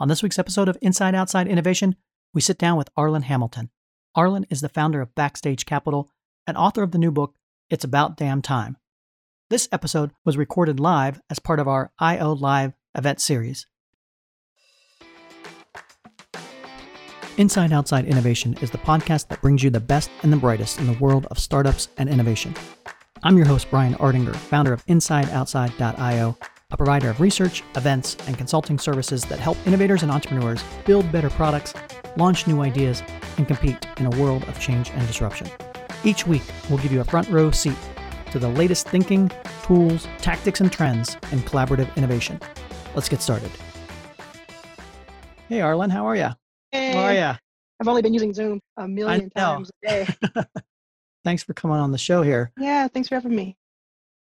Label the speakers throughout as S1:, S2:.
S1: On this week's episode of Inside Outside Innovation, we sit down with Arlan Hamilton. Arlan is the founder of Backstage Capital and author of the new book, It's About Damn Time. This episode was recorded live as part of our IO Live event series. Inside Outside Innovation is the podcast that brings you the best and the brightest in the world of startups and innovation. I'm your host, Brian Ardinger, founder of InsideOutside.io, a provider of research, events, and consulting services that help innovators and entrepreneurs build better products, launch new ideas, and compete in a world of change and disruption. Each week, we'll give you a front row seat to the latest thinking, tools, tactics, and trends in collaborative innovation. Let's get started. Hey, Arlan, how are you?
S2: Hey,
S1: How are you?
S2: I've only been using Zoom a million times a day.
S1: Thanks for coming on the show here.
S2: yeah, thanks for having me.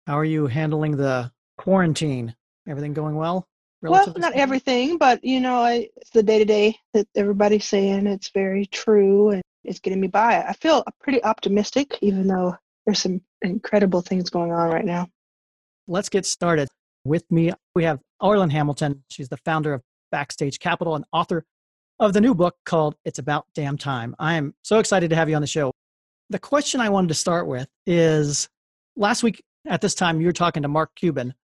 S1: How are you handling the quarantine? Everything going well?
S2: Well, not
S1: speaking?
S2: everything, but you know, I, it's the day to day that everybody's saying. It's very true, and it's getting me by. I feel pretty optimistic, even though there's some incredible things going on right now.
S1: Let's get started. With me, we have Arlan Hamilton. She's the founder of Backstage Capital and author of the new book called It's About Damn Time. I am so excited to have you on the show. The question I wanted to start with is last week at this time, you were talking to Mark Cuban,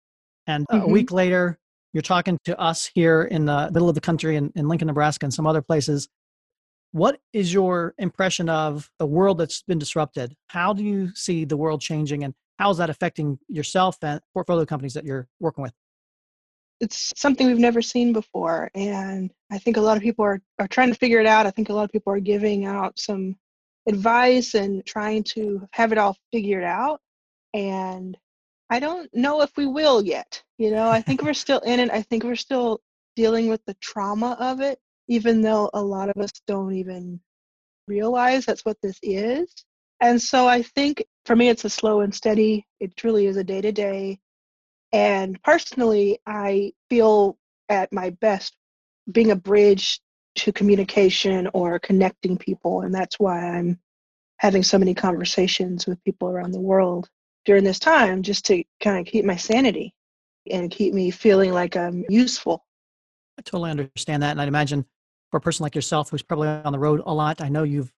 S1: and a
S2: Mhm.
S1: week later, you're talking to us here in the middle of the country in, in Lincoln, Nebraska, and some other places. What is your impression of the world that's been disrupted? How do you see the world changing, and how is that affecting yourself and portfolio companies that you're working with?
S2: It's something we've never seen before, and I think a lot of people are, are trying to figure it out. I think a lot of people are giving out some advice and trying to have it all figured out. And I don't know if we will yet. You know, I think we're still in it. I think we're still dealing with the trauma of it, even though a lot of us don't even realize that's what this is. And so I think for me, it's a slow and steady. It truly is a day to day. And personally, I feel at my best being a bridge to communication or connecting people. And that's why I'm having so many conversations with people around the world during this time, just to kind of keep my sanity and keep me feeling like I'm useful.
S1: I totally understand that. And I'd imagine for a person like yourself who's probably on the road a lot, I know you've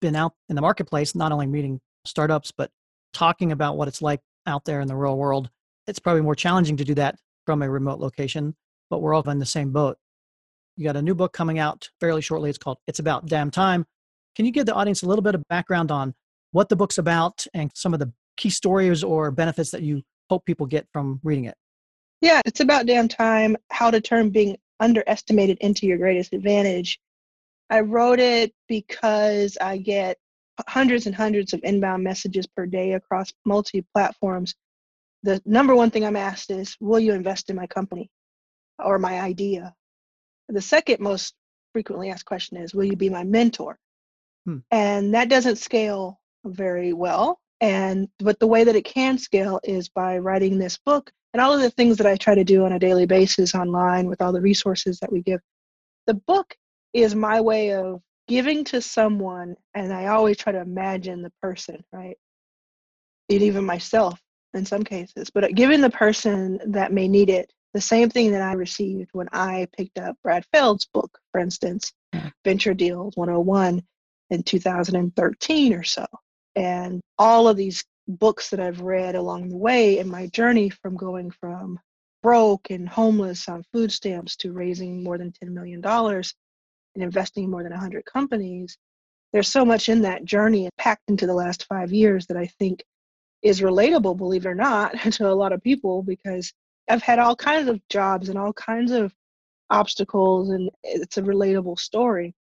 S1: been out in the marketplace, not only meeting startups, but talking about what it's like out there in the real world. It's probably more challenging to do that from a remote location, but we're all in the same boat. You got a new book coming out fairly shortly. It's called It's About Damn Time. Can you give the audience a little bit of background on what the book's about and some of the key stories or benefits that you hope people get from reading it?
S2: Yeah, it's about damn time how to turn being underestimated into your greatest advantage. I wrote it because I get hundreds and hundreds of inbound messages per day across multi platforms. The number one thing I'm asked is, Will you invest in my company or my idea? The second most frequently asked question is, Will you be my mentor?
S1: Hmm.
S2: And that doesn't scale very well. And but the way that it can scale is by writing this book and all of the things that I try to do on a daily basis online with all the resources that we give. The book is my way of giving to someone, and I always try to imagine the person, right? And even myself in some cases, but giving the person that may need it the same thing that I received when I picked up Brad Feld's book, for instance, mm. Venture Deals 101 in 2013 or so. And all of these books that I've read along the way in my journey from going from broke and homeless on food stamps to raising more than $10 million and investing in more than 100 companies. There's so much in that journey packed into the last five years that I think is relatable, believe it or not, to a lot of people because I've had all kinds of jobs and all kinds of obstacles, and it's a relatable story.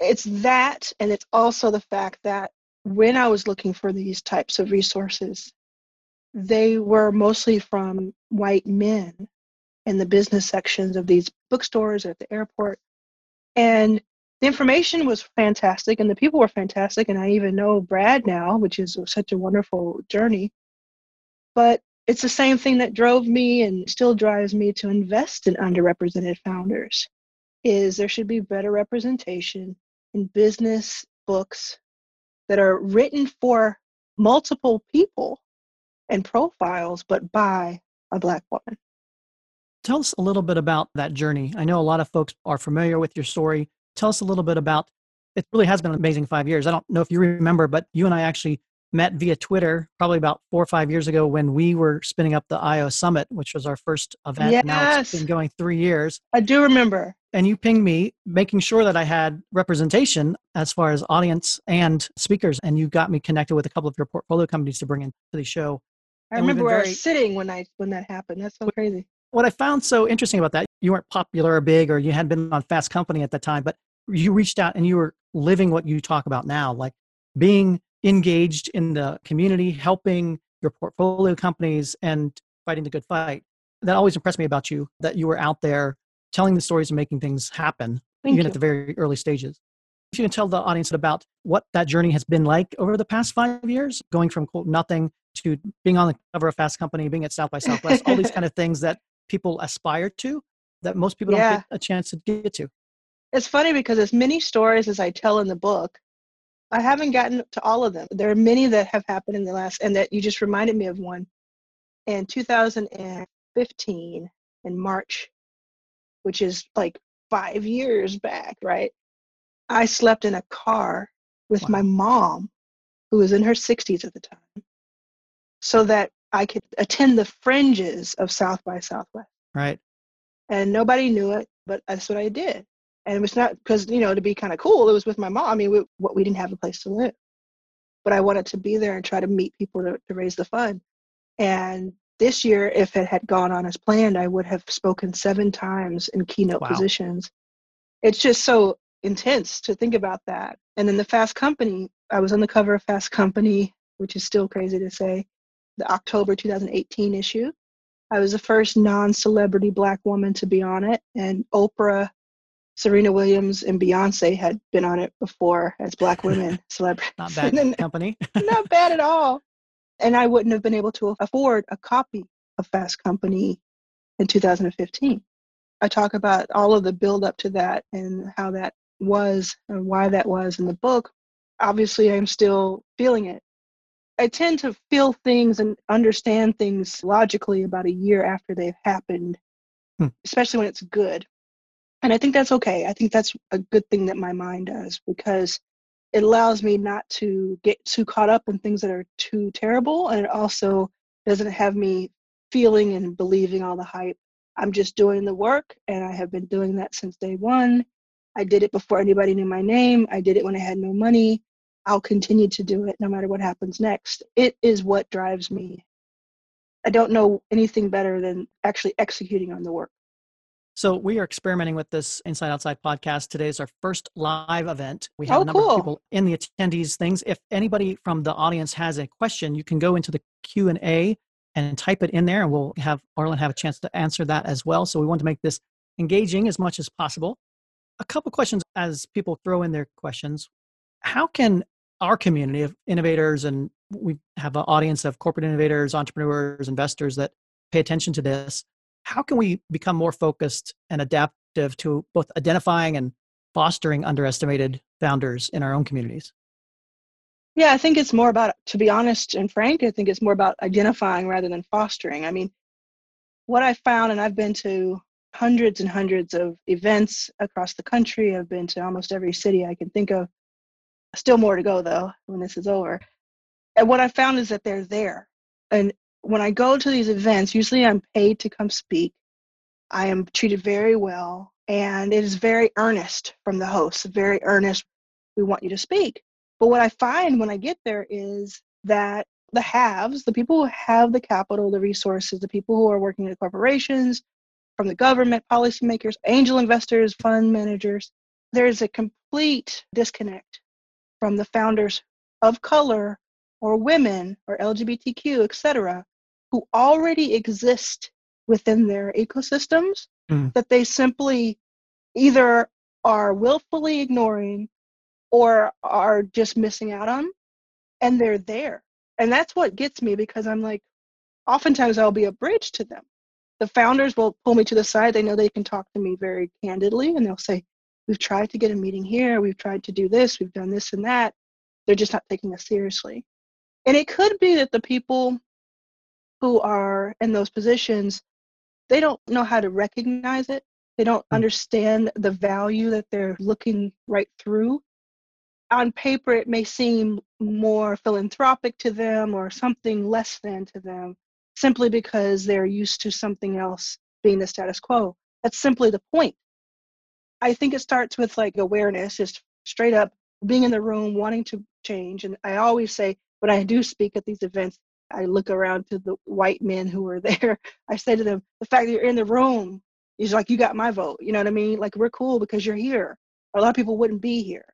S2: It's that, and it's also the fact that when I was looking for these types of resources, they were mostly from white men in the business sections of these bookstores at the airport. And the information was fantastic and the people were fantastic. And I even know Brad now, which is such a wonderful journey. But it's the same thing that drove me and still drives me to invest in underrepresented founders is there should be better representation in business books that are written for multiple people and profiles, but by a black woman.
S1: Tell us a little bit about that journey. I know a lot of folks are familiar with your story. Tell us a little bit about it really has been an amazing five years. I don't know if you remember, but you and I actually met via Twitter probably about four or five years ago when we were spinning up the IO Summit, which was our first event.
S2: Yes.
S1: Now it's been going three years.
S2: I do remember.
S1: And you pinged me, making sure that I had representation as far as audience and speakers. And you got me connected with a couple of your portfolio companies to bring into the show.
S2: I remember where very, I was sitting when I when that happened. That's so crazy.
S1: What I found so interesting about that, you weren't popular or big, or you hadn't been on Fast Company at the time, but you reached out and you were living what you talk about now, like being engaged in the community, helping your portfolio companies and fighting the good fight. That always impressed me about you that you were out there telling the stories and making things happen, Thank even you. at the very early stages. If you can tell the audience about what that journey has been like over the past five years, going from quote nothing to being on the cover of Fast Company, being at South by Southwest, all these kind of things that people aspire to that most people yeah. don't get a chance to get to.
S2: It's funny because as many stories as I tell in the book, I haven't gotten to all of them. There are many that have happened in the last, and that you just reminded me of one. In 2015, in March, which is like five years back, right? I slept in a car with wow. my mom, who was in her 60s at the time, so that I could attend the fringes of South by Southwest.
S1: Right.
S2: And nobody knew it, but that's what I did and it was not because you know to be kind of cool it was with my mom i mean we, what we didn't have a place to live. But i wanted to be there and try to meet people to, to raise the fund. And this year if it had gone on as planned i would have spoken seven times in keynote wow. positions. It's just so intense to think about that. And then the fast company i was on the cover of fast company which is still crazy to say the october 2018 issue. I was the first non-celebrity black woman to be on it and oprah Serena Williams and Beyonce had been on it before as black women celebrities.
S1: not bad company.
S2: not bad at all. And I wouldn't have been able to afford a copy of Fast Company in 2015. I talk about all of the build up to that and how that was and why that was in the book. Obviously, I'm still feeling it. I tend to feel things and understand things logically about a year after they've happened, hmm. especially when it's good. And I think that's okay. I think that's a good thing that my mind does because it allows me not to get too caught up in things that are too terrible. And it also doesn't have me feeling and believing all the hype. I'm just doing the work, and I have been doing that since day one. I did it before anybody knew my name. I did it when I had no money. I'll continue to do it no matter what happens next. It is what drives me. I don't know anything better than actually executing on the work.
S1: So we are experimenting with this Inside Outside podcast. Today is our first live event. We have
S2: oh,
S1: a number
S2: cool.
S1: of people in the attendees things. If anybody from the audience has a question, you can go into the Q and A and type it in there, and we'll have Arlan have a chance to answer that as well. So we want to make this engaging as much as possible. A couple questions as people throw in their questions. How can our community of innovators and we have an audience of corporate innovators, entrepreneurs, investors that pay attention to this how can we become more focused and adaptive to both identifying and fostering underestimated founders in our own communities?
S2: Yeah, I think it's more about, to be honest and frank, I think it's more about identifying rather than fostering. I mean, what I found, and I've been to hundreds and hundreds of events across the country, I've been to almost every city I can think of. Still more to go, though, when this is over. And what I found is that they're there. And when I go to these events, usually I'm paid to come speak. I am treated very well, and it is very earnest from the host, very earnest. We want you to speak. But what I find when I get there is that the haves, the people who have the capital, the resources, the people who are working at corporations, from the government, policymakers, angel investors, fund managers, there's a complete disconnect from the founders of color or women or LGBTQ, etc., who already exist within their ecosystems mm. that they simply either are willfully ignoring or are just missing out on and they're there. And that's what gets me because i'm like oftentimes i'll be a bridge to them. The founders will pull me to the side. They know they can talk to me very candidly and they'll say we've tried to get a meeting here. We've tried to do this. We've done this and that. They're just not taking us seriously. And it could be that the people who are in those positions they don't know how to recognize it. They don't
S1: Hmm.
S2: understand the value that they're looking right through. On paper, it may seem more philanthropic to them or something less than to them simply because they're used to something else being the status quo. That's simply the point. I think it starts with like awareness, just straight up being in the room, wanting to change. And I always say, when I do speak at these events, I look around to the white men who are there. I say to them, the fact that you're in the room is like, you got my vote. You know what I mean? Like, we're cool because you're here. A lot of people wouldn't be here.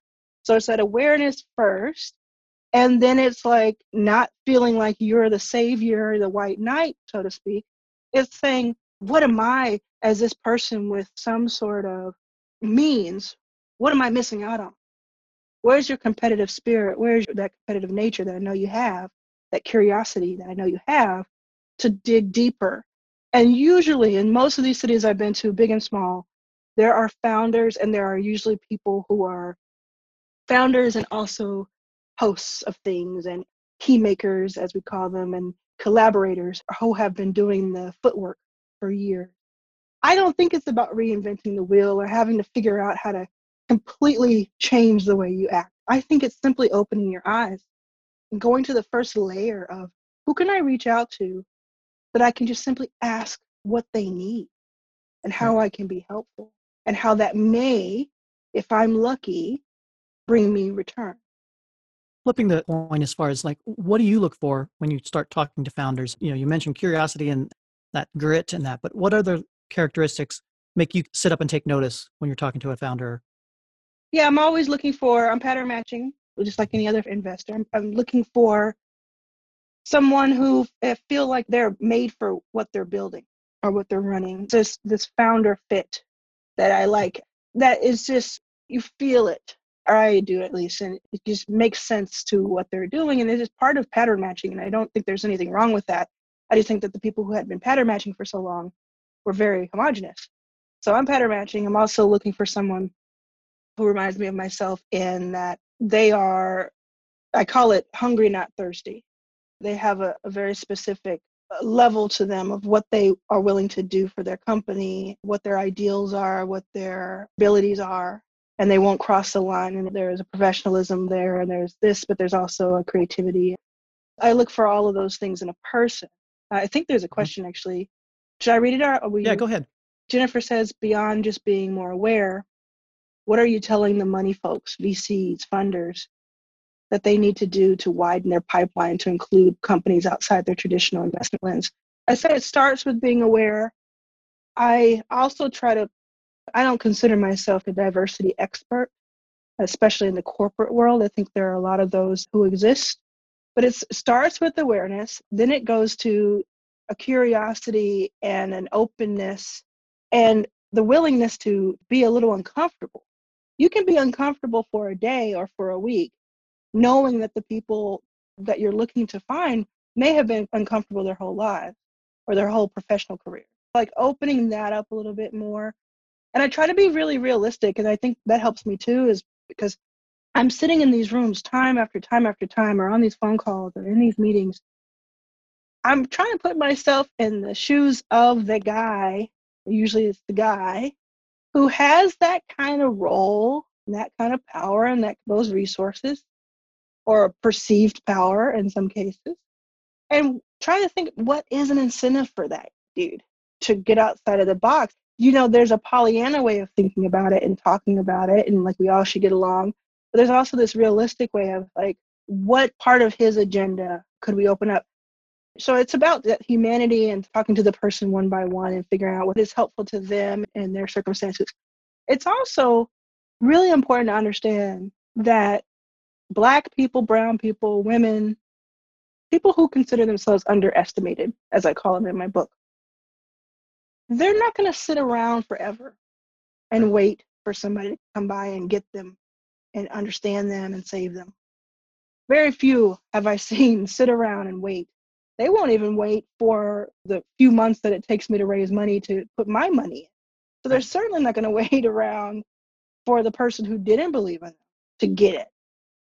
S2: So it's that awareness first. And then it's like not feeling like you're the savior, the white knight, so to speak. It's saying, what am I as this person with some sort of means? What am I missing out on? Where's your competitive spirit? Where's that competitive nature that I know you have, that curiosity that I know you have to dig deeper? And usually, in most of these cities I've been to, big and small, there are founders and there are usually people who are founders and also hosts of things and key makers, as we call them, and collaborators who have been doing the footwork for years. I don't think it's about reinventing the wheel or having to figure out how to completely change the way you act. I think it's simply opening your eyes going to the first layer of who can I reach out to that I can just simply ask what they need and hmm. how I can be helpful and how that may, if I'm lucky, bring me return.
S1: Flipping the coin as far as like, what do you look for when you start talking to founders? You know, you mentioned curiosity and that grit and that, but what other characteristics make you sit up and take notice when you're talking to a founder?
S2: Yeah, I'm always looking for, I'm pattern matching, just like any other investor. I'm, I'm looking for someone who uh, feel like they're made for what they're building or what they're running. This this founder fit that I like. That is just you feel it. Or I do at least, and it just makes sense to what they're doing. And it is part of pattern matching. And I don't think there's anything wrong with that. I just think that the people who had been pattern matching for so long were very homogenous. So I'm pattern matching. I'm also looking for someone who reminds me of myself in that they are, I call it hungry, not thirsty. They have a, a very specific uh, level to them of what they are willing to do for their company, what their ideals are, what their abilities are, and they won't cross the line. And there is a professionalism there, and there's this, but there's also a creativity. I look for all of those things in a person. I think there's a question actually. Should I read it out? Or
S1: Yeah, go ahead.
S2: Jennifer says, beyond just being more aware, what are you telling the money folks, VCs, funders, that they need to do to widen their pipeline to include companies outside their traditional investment lens? I say it starts with being aware. I also try to, I don't consider myself a diversity expert, especially in the corporate world. I think there are a lot of those who exist. But it starts with awareness, then it goes to a curiosity and an openness and the willingness to be a little uncomfortable. You can be uncomfortable for a day or for a week, knowing that the people that you're looking to find may have been uncomfortable their whole lives or their whole professional career. Like opening that up a little bit more. And I try to be really realistic, and I think that helps me too, is because I'm sitting in these rooms time after time after time, or on these phone calls or in these meetings. I'm trying to put myself in the shoes of the guy usually it's the guy who has that kind of role and that kind of power and that those resources or perceived power in some cases and try to think what is an incentive for that dude to get outside of the box? You know there's a pollyanna way of thinking about it and talking about it and like we all should get along but there's also this realistic way of like what part of his agenda could we open up so it's about that humanity and talking to the person one by one and figuring out what is helpful to them and their circumstances. It's also really important to understand that Black people, brown people, women, people who consider themselves underestimated, as I call them in my book, they're not going to sit around forever and wait for somebody to come by and get them and understand them and save them. Very few have I seen sit around and wait they won't even wait for the few months that it takes me to raise money to put my money in. So they're certainly not going to wait around for the person who didn't believe in them to get it.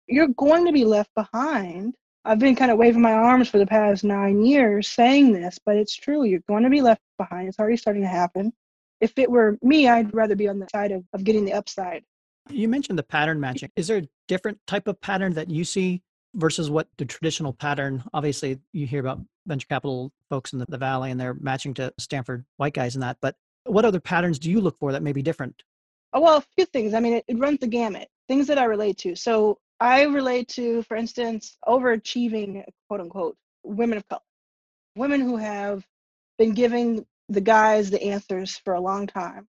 S2: You're going to be left behind I've been kind of waving my arms for the past nine years saying this, but it's true. You're going to be left behind. It's already starting to happen. If it were me, I'd rather be on the side of, of getting the upside.
S1: You mentioned the pattern matching. Is there a different type of pattern that you see versus what the traditional pattern? Obviously, you hear about venture capital folks in the, the valley and they're matching to Stanford white guys and that. But what other patterns do you look for that may be different?
S2: Oh, well, a few things. I mean, it, it runs the gamut. Things that I relate to. So I relate to, for instance, overachieving, quote unquote, women of color, women who have been giving the guys the answers for a long time,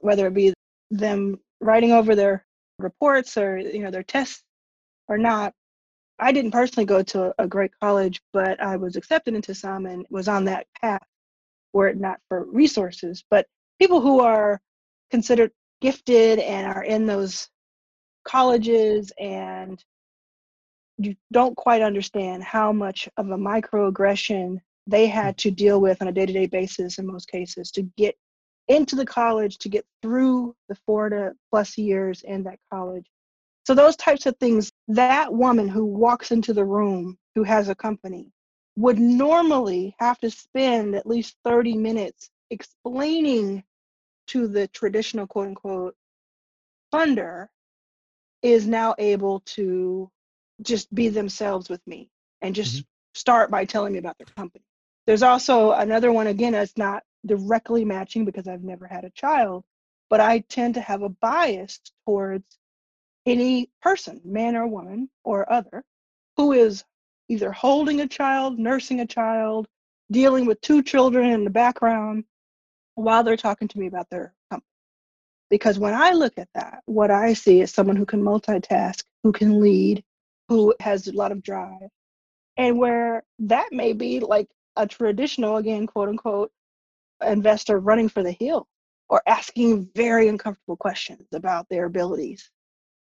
S2: whether it be them writing over their reports or you know their tests or not. I didn't personally go to a great college, but I was accepted into some and was on that path were it not for resources. But people who are considered gifted and are in those colleges and you don't quite understand how much of a microaggression they hmm. had to deal with on a day-to-day basis in most cases to get into the college to get through the four to plus years in that college so those types of things that woman who walks into the room who has a company would normally have to spend at least 30 minutes explaining to the traditional quote unquote funder is now able to just be themselves with me and just mm-hmm. start by telling me about their company. There's also another one, again, that's not directly matching because I've never had a child, but I tend to have a bias towards any person, man or woman or other, who is either holding a child, nursing a child, dealing with two children in the background while they're talking to me about their company. Because when I look at that, what I see is someone who can multitask, who can lead, who has a lot of drive. And where that may be like a traditional, again, quote unquote, investor running for the hill or asking very uncomfortable questions about their abilities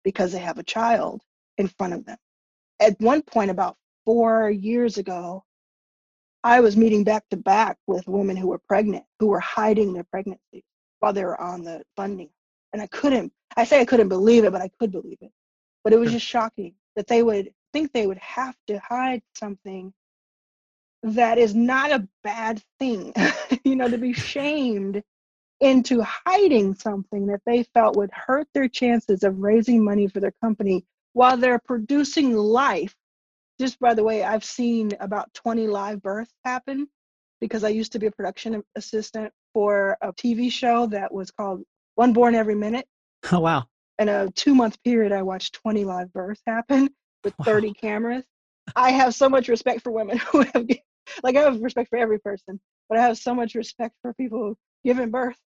S2: because they have a child in front of them. At one point, about four years ago, I was meeting back to back with women who were pregnant, who were hiding their pregnancy while they were on the funding. And I couldn't, I say I couldn't believe it, but I could believe it. But it was just shocking that they would think they would have to hide something that is not a bad thing, you know, to be shamed into hiding something that they felt would hurt their chances of raising money for their company while they're producing life. Just by the way, I've seen about 20 live births happen because I used to be a production assistant for a TV show that was called One Born Every Minute.
S1: Oh, wow.
S2: In a two month period, I watched 20 live births happen with 30 wow. cameras. I have so much respect for women who have, like, I have respect for every person, but I have so much respect for people who giving birth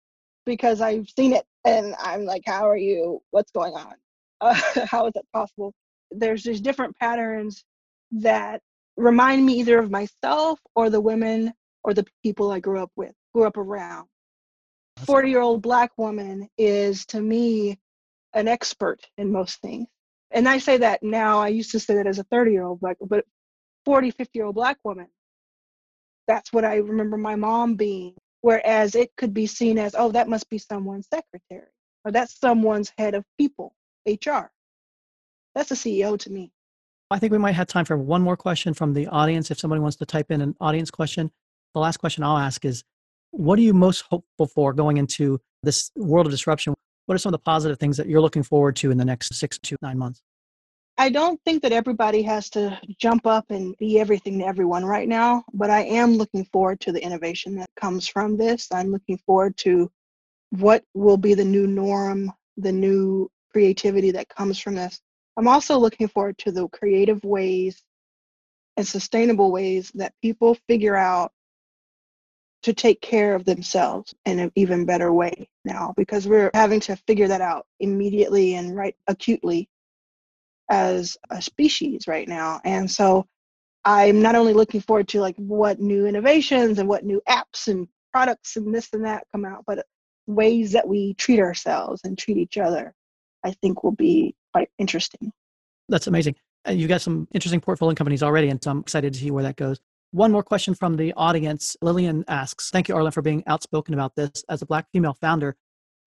S2: because I've seen it and I'm like, how are you? What's going on? Uh, how is that possible? There's these different patterns that remind me either of myself or the women or the people I grew up with grew up around. 40 year old black woman is to me an expert in most things. And I say that now, I used to say that as a 30 year old black, but 40, 50 year old black woman, that's what I remember my mom being. Whereas it could be seen as, oh, that must be someone's secretary, or that's someone's head of people, HR. That's a CEO to me.
S1: I think we might have time for one more question from the audience. If somebody wants to type in an audience question, the last question I'll ask is what are you most hopeful for going into this world of disruption? What are some of the positive things that you're looking forward to in the next six to nine months?
S2: I don't think that everybody has to jump up and be everything to everyone right now, but I am looking forward to the innovation that comes from this. I'm looking forward to what will be the new norm, the new creativity that comes from this. I'm also looking forward to the creative ways and sustainable ways that people figure out to take care of themselves in an even better way now because we're having to figure that out immediately and right acutely as a species right now and so i'm not only looking forward to like what new innovations and what new apps and products and this and that come out but ways that we treat ourselves and treat each other i think will be quite interesting
S1: that's amazing uh, you've got some interesting portfolio companies already and so i'm excited to see where that goes one more question from the audience. Lillian asks Thank you, Arlan, for being outspoken about this. As a Black female founder,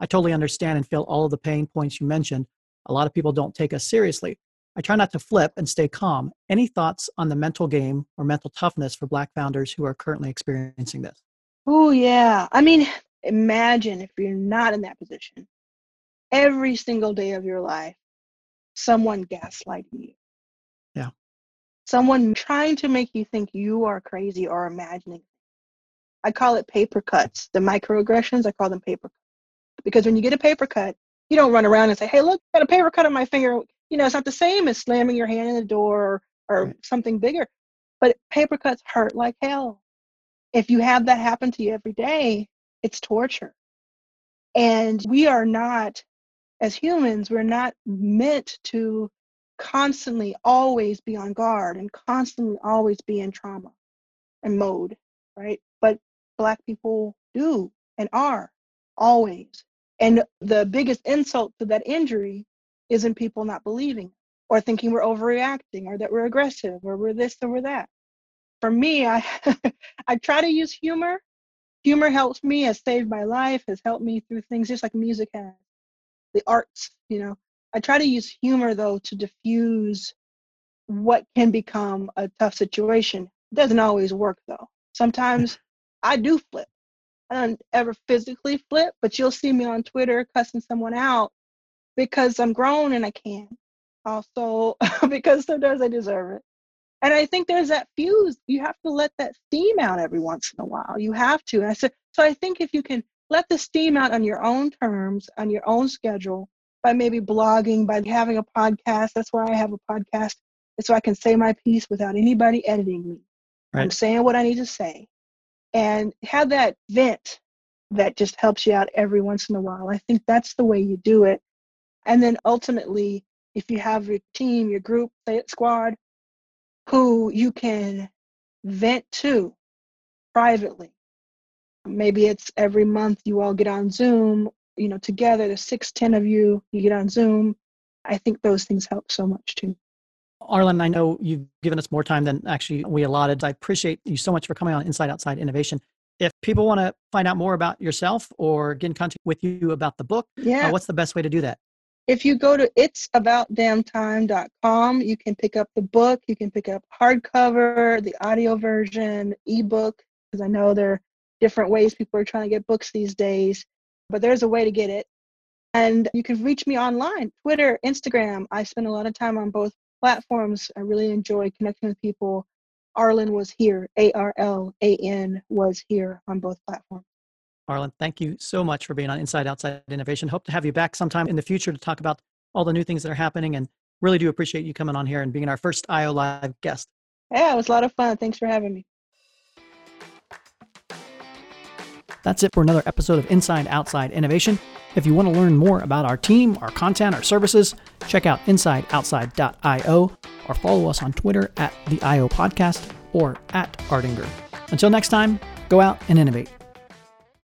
S1: I totally understand and feel all of the pain points you mentioned. A lot of people don't take us seriously. I try not to flip and stay calm. Any thoughts on the mental game or mental toughness for Black founders who are currently experiencing this?
S2: Oh, yeah. I mean, imagine if you're not in that position. Every single day of your life, someone gaslighting you.
S1: Yeah.
S2: Someone trying to make you think you are crazy or imagining. I call it paper cuts. The microaggressions, I call them paper cuts. Because when you get a paper cut, you don't run around and say, hey, look, I got a paper cut on my finger. You know, it's not the same as slamming your hand in the door or, or right. something bigger. But paper cuts hurt like hell. If you have that happen to you every day, it's torture. And we are not, as humans, we're not meant to constantly always be on guard and constantly always be in trauma and mode, right? But Black people do and are always. And the biggest insult to that injury isn't people not believing or thinking we're overreacting or that we're aggressive or we're this or we're that. For me, I I try to use humor. Humor helps me, has saved my life, has helped me through things just like music has. The arts, you know. I try to use humor though to diffuse what can become a tough situation. It doesn't always work though. Sometimes I do flip. I don't ever physically flip, but you'll see me on Twitter cussing someone out because I'm grown and I can. Also, because sometimes I deserve it. And I think there's that fuse. You have to let that steam out every once in a while. You have to. And I said, so I think if you can let the steam out on your own terms, on your own schedule, by maybe blogging, by having a podcast. That's why I have a podcast. so I can say my piece without anybody editing me. Right. I'm saying what I need to say and have that vent that just helps you out every once in a while. I think that's the way you do it. And then ultimately, if you have your team, your group, say it squad, who you can vent to privately. Maybe it's every month you all get on Zoom, you know, together, the six, ten of you, you get on Zoom. I think those things help so much too.
S1: Arlan, I know you've given us more time than actually we allotted. I appreciate you so much for coming on Inside Outside Innovation. If people want to find out more about yourself or get in contact with you about the book, uh, yeah. Uh, what's the best way to do that?
S2: If you go to itsaboutdamntime.com, you can pick up the book. You can pick up hardcover, the audio version, ebook, because I know there are different ways people are trying to get books these days, but there's a way to get it. And you can reach me online, Twitter, Instagram. I spend a lot of time on both platforms. I really enjoy connecting with people. Arlan was here, A R L A N was here on both platforms.
S1: Arlan, thank you so much for being on Inside Outside Innovation. Hope to have you back sometime in the future to talk about all the new things that are happening and really do appreciate you coming on here and being our first IO Live guest.
S2: Yeah, it was a lot of fun. Thanks for having me.
S1: That's it for another episode of Inside Outside Innovation. If you want to learn more about our team, our content, our services, check out insideoutside.io or follow us on Twitter at the IO Podcast or at Ardinger. Until next time, go out and innovate.